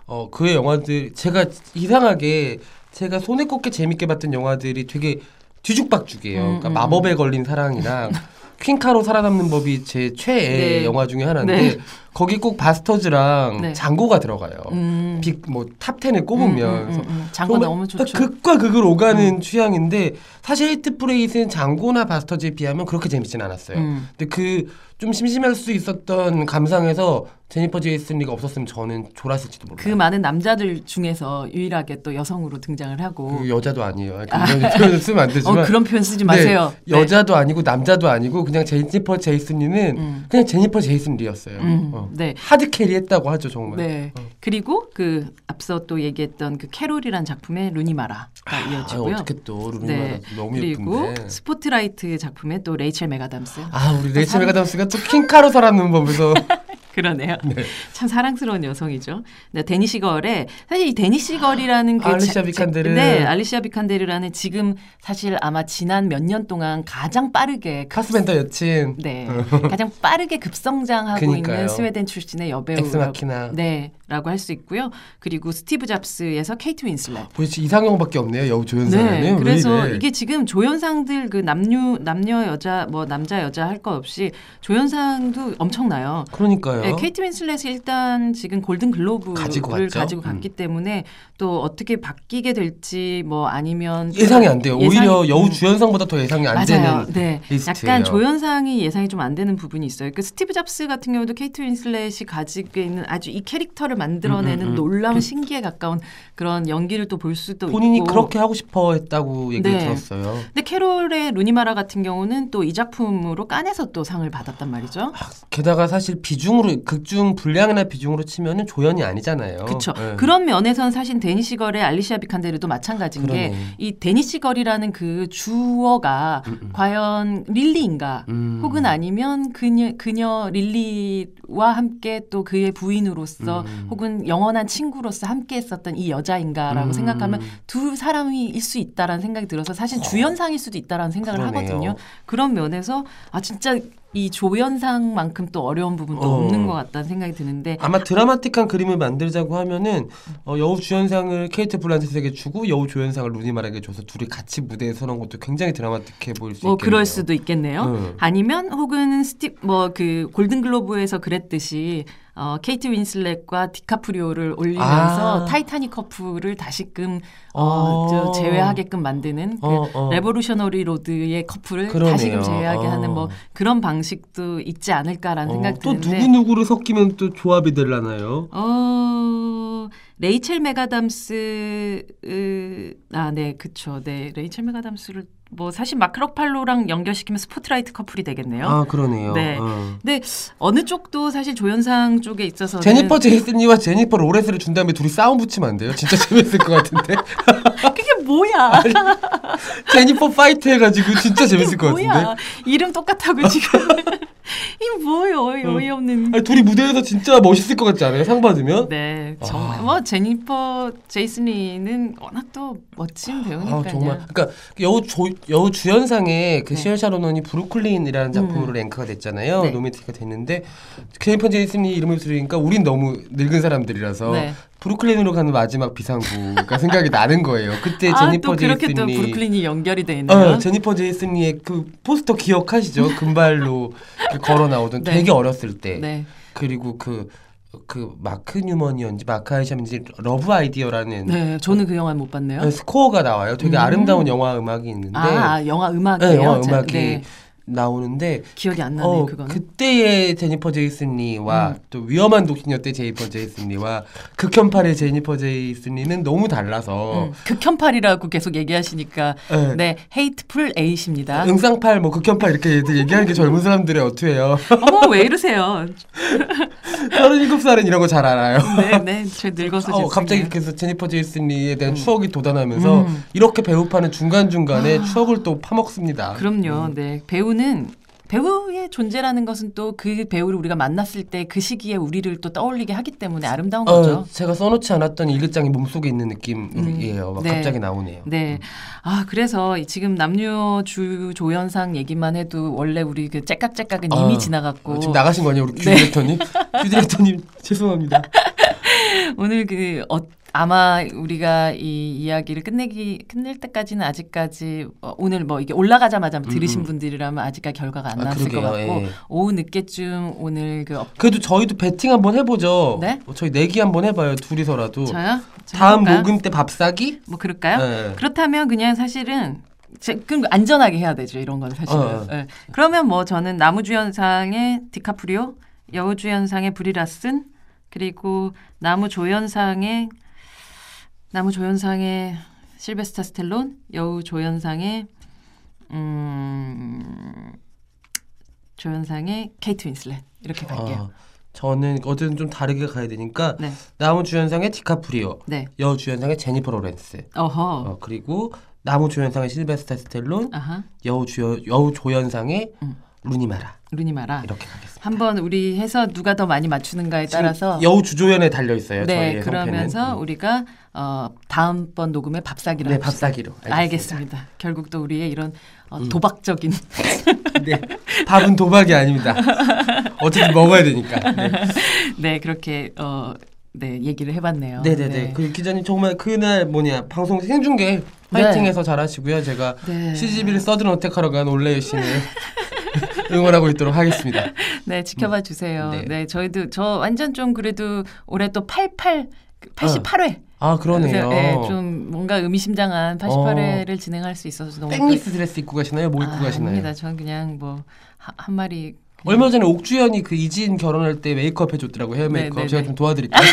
어 그의 영화들 제가 이상하게 제가 손에 꼽게 재밌게 봤던 영화들이 되게 뒤죽박죽이에요. 음, 그러니까 음, 마법에 걸린 사랑이랑 퀸카로 살아남는 법이 제 최애 네. 영화 중에 하나인데 네. 거기 꼭 바스터즈랑 네. 장고가 들어가요. 음. 빅뭐탑 10에 꼽으면 음, 음, 음, 음. 장고 너무 좋죠. 극과 극을 오가는 음. 취향인데 사실 헤이트풀 에잇은 장고나 바스터즈에 비하면 그렇게 재밌진 않았어요. 음. 근데 그 좀 심심할 수 있었던 감상에서 제니퍼 제이슨 리가 없었으면 저는 졸았을지도 몰라요. 그 많은 남자들 중에서 유일하게 또 여성으로 등장을 하고 그 여자도 아니에요. 이런 표현을 쓰면 안 어, 되지만 그런 표현 쓰지 네, 마세요. 네. 여자도 아니고 남자도 아니고 그냥 제니퍼 제이슨 리는 음. 그냥 제니퍼 제이슨 리였어요. 네. hard carry했다고 하죠 정말. 네. 어. 그리고 그 앞서 또 얘기했던 그 캐롤이란 작품의 루니 마라가 아, 이어지고요. 어떻게 또 루니 마라 네. 너무 그리고 예쁜데. 스포트라이트 작품의 또 레이첼 맥아담스. 아 우리 레이첼 맥아담스가 또 퀸카로 살아남는 법에서 그러네요. 네. 참 사랑스러운 여성이죠. 네, 데니시 걸의 사실 이 데니시 걸이라는 그 알리시아 자- 비칸데르. 네, 알리시아 비칸데르라는 지금 사실 아마 지난 몇 년 동안 가장 빠르게 급- 패스벤더 여친 네, 가장 빠르게 급성장하고 그니까요. 있는 스웨덴 출신의 여배우라고 네라고 할 수 있고요. 그리고 스티브 잡스에서 케이트 윈슬렛. 도대체 이상형밖에 없네요 여우 조연상은 네, 왜 그래서? 이게 지금 조연상들 그 남녀 남녀 여자 뭐 남자 여자 할 것 없이 조연상도 엄청나요. 그러니까요 네, 케이트 윈슬렛이 일단 지금 골든 글로브를 가지고 가지고, 갔죠. 음. 갔기 때문에 또 어떻게 바뀌게 될지 뭐 아니면 또 예상이 안 돼요 예상이- 오히려 여우 음. 주연상보다 더 예상이 안 맞아요. 되는 네. 리스트예요. 약간 조연상이 예상이 좀 안 되는 부분이 있어요. 그 스티브 잡스 같은 경우도 케이트 윈슬렛이 가지고 있는 아주 이 캐릭터를 만들어내는 음, 음, 음. 놀라운 신기에 가까운 그런 연기를 또 볼 수도 본인이 있고. 그렇게 하고 싶어 했다고 얘기를 네. 들었어요 근데 캐롤의 루니 마라 같은 경우는 또 이 작품으로 칸에서 또 상을 받았단 말이죠. 게다가 사실 비중으로 극중 분량이나 비중으로 치면은 조연이 아니잖아요 그렇죠. 네. 그런 면에선 사실 데니시 걸의 알리시아 비칸데르도 마찬가지인. 게 이 데니시 걸이라는 그 주어가 음, 음. 과연 릴리인가 음. 혹은 아니면 그녀, 그녀 릴리와 함께 또 그의 부인으로서 음. 혹은 영원한 친구로서 함께 했었던 이 여자인가라고 음. 생각하면 두 사람일 수 있다라는 생각이 들어서 사실 주연상일 수도 있다라는 생각을 그러네요. 하거든요. 그런 면에서 아 진짜 이 조연상만큼 또 어려운 부분도 어. 없는 것 같다는 생각이 드는데 아마 드라마틱한 그림을 만들자고 하면은 어, 여우 주연상을 케이트 블란쳇에게 주고 여우 조연상을 루니 마라에게 줘서 둘이 같이 무대에 서는 것도 굉장히 드라마틱해 보일 수 뭐 있겠네요. 그럴 수도 있겠네요. 음. 아니면 혹은 스티 뭐 그 골든 글로브에서 그랬듯이 어, 케이트 윈슬렛과 디카프리오를 올리면서 아. 타이타닉 커플을 다시금 어, 어. 저 재회하게끔 만드는 그 어, 어. 레볼루셔너리 로드의 커플을 그러네요. 다시금 재회하게 어. 하는 뭐 그런 방식도 있지 않을까라는 어, 생각이 또 드는데 누구 누구를 섞이면 또 조합이 되려나요? 어 레이첼 맥아담스 아네 그쵸 네 레이첼 맥아담스를 뭐 사실 마크 러팔로랑 연결시키면 스포트라이트 커플이 되겠네요. 아 그러네요. 네. 어. 근데 어느 쪽도 사실 조연상 쪽에 있어서는 제니퍼 제이슨 리와 제니퍼 로렌스를 준 다음에 둘이 싸움 붙이면 안 돼요? 진짜 재밌을 것 같은데. 그게 뭐야? 제니퍼 fight 해가지고 진짜 재밌을 것 같은데. 이름 똑같다고 지금 이게 뭐예요? 어이없는. 아니, 둘이 무대에서 진짜 멋있을 것 같지 않아요? 상 받으면? 네, 정말 아. 뭐 제니퍼 제이슨 리는 워낙 또 멋진 배우니까요. 아 정말 그러니까 여우 조, 여우 주연상에 그 네. 시얼샤 로넌이 브루클린이라는 작품으로 음. 랭크가 됐잖아요. 네. nominate가 됐는데 제니퍼 제이슨 리 이름을 들으니까 우린 너무 늙은 사람들이라서 네. 브루클린으로 가는 마지막 비상구가 생각이 나는 거예요. 그때 아, 제니퍼 또 제이슨 리 연결이 돼 있네요. 어, 제니퍼 제이슨 리의 그 포스터 기억하시죠? 금발로 이렇게 걸어 나오던 네. 되게 어렸을 때 네. 그리고 그그 마크 뉴먼이었는지 마크 아이샴인지 Love Idea라는 네, 저는 그 영화 못 봤네요. 네, 스코어가 나와요. 되게 음. 아름다운 영화 음악이 있는데 아, 영화 음악이에요. 네, 영화 자, 음악이 네. 나오는데 기억이 안 나네 어, 그거는. 그때의 제니퍼 제이슨 리와 음. 또 위험한 독신녀 때 제니퍼 제이슨 리와 극혐팔의 제니퍼 제이슨 리는 너무 달라서 음, 극혐팔이라고 계속 얘기하시니까 예. 네 헤이트풀 에잇입니다. 응상팔 뭐 극혐팔 이렇게 얘기하는 게 젊은 사람들의 어투예요. 어머 왜 이러세요? 37살은 이런 거 잘 알아요. 네, 네, 저 늙어서 어, 갑자기. 그래서 제니퍼 제이슨 리에 대한 음. 추억이 돋아나면서 음. 이렇게 배우파는 중간중간에 추억을 또 파먹습니다. 그럼요. 음. 네, 배우는 배우의 존재라는 것은 또 그 배우를 우리가 만났을 때 그 시기에 우리를 또 떠올리게 하기 때문에 아름다운 거죠. 어, 제가 써놓지 않았던 일기장이 몸속에 있는 느낌이에요. 막 네. 갑자기 나오네요. 네. 아, 그래서 이 지금 남녀 주 조연상 얘기만 해도 원래 우리 그 째깍째깍은 이미 아, 지나갔고 어, 지금 나가신 거 아니에요, 우리 규 네. 디렉터님? 규 디렉터님 죄송합니다. 오늘 그 어, 아마 우리가 이 이야기를 끝내기 끝낼 때까지는 아직까지 어, 오늘 뭐 이게 올라가자마자 들으신 음. 분들이라면 아직까지 결과가 안 아, 나왔을 것 그러게요. 같고 예. 오후 늦게쯤 오늘 그 업- 그래도 저희도 배팅 한번 해보죠. 네? 어, 저희 내기 한번 해봐요, 둘이서라도. 저요? 저 다음 해볼까요? 녹음 때 밥 사기? 뭐 그럴까요? 네. 그렇다면 그냥 사실은 제, 그럼 안전하게 해야 되죠 이런 건 사실은. 어. 예. 그러면 뭐 저는 남우주연상의 디카프리오, 여우주연상의 브리라슨 그리고 남우조연상의 남우 조연상의 실베스타 스텔론, 여우 조연상의 음 조연상의 케이트 윈슬렛 이렇게 갈게요. 아, 저는 어쨌든 좀 다르게 가야 되니까 네, 남우 주연상의 디카프리오, 네. 여 주연상의 제니퍼 로렌스. 어, 그리고 남우 조연상의 실베스타 스텔론, 아하. 여우 주 여우 조연상의 음. 루니마라 루니마라. 이렇게 가겠습니다. 한번 우리 해서 누가 더 많이 맞추는가에 따라서 여우 주조연에 달려 있어요. 네 그러면서 성패는. 음. 우리가 어, 다음 번 녹음에 밥사기로 네. 밥사기로 알겠습니다. 결국 또 우리의 이런 어, 음. 도박적인 네 밥은 도박이 아닙니다. 어쨌든 먹어야 되니까. 네. 네 그렇게 어, 네 얘기를 해봤네요. 네네네. 네. 그 기자님 정말 그날 뭐냐 방송 생중계 파이팅해서 잘하시고요. 제가 네. CGV를 서든 어택하러 간 올레 씨를 응원하고 있도록 하겠습니다. 네 지켜봐 주세요. 네. 네. 저희도 저 완전 좀 그래도 올해 또 88 88회 아 그러네요. 네, 좀 뭔가 의미심장한 88회를 진행할 수 있어서 너무 backless 드레스 입고 가시나요? 뭐 입고 아, 가시나요? 아닙니다. 전 그냥 뭐 한 마리 얼마 전에 옥주현이 그 이지인 결혼할 때 메이크업 해줬더라고 헤어 네, 메이크업 네, 제가 네. 좀 도와드릴게요.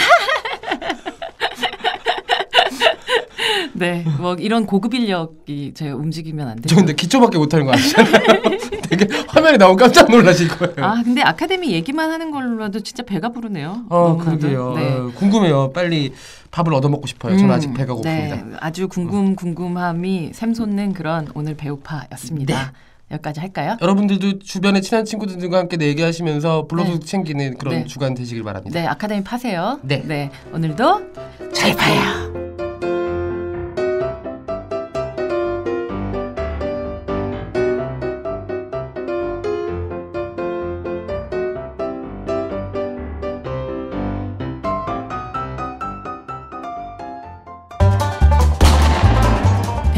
네, 뭐 이런 고급 인력이 제가 움직이면 안저 돼요. 근데 기초밖에 못하는 거 아시잖아요. 되게 화면에 나오면 깜짝 놀라실 거예요. 아, 근데 아카데미 얘기만 하는 걸로도 진짜 배가 부르네요. 어. 그러게요. 네. 어, 궁금해요. 빨리 밥을 얻어 먹고 싶어요. 저는 음, 아직 배가 고픕니다. 네, 아주 궁금 궁금함이 샘솟는 그런 오늘 배우파였습니다. 네. 여기까지 할까요? 여러분들도 주변에 친한 친구들과 함께 내기하시면서 블로그 네. 챙기는 그런 네. 주간 되시길 바랍니다. 네, 아카데미 파세요. 네. 오늘도 잘 봐요.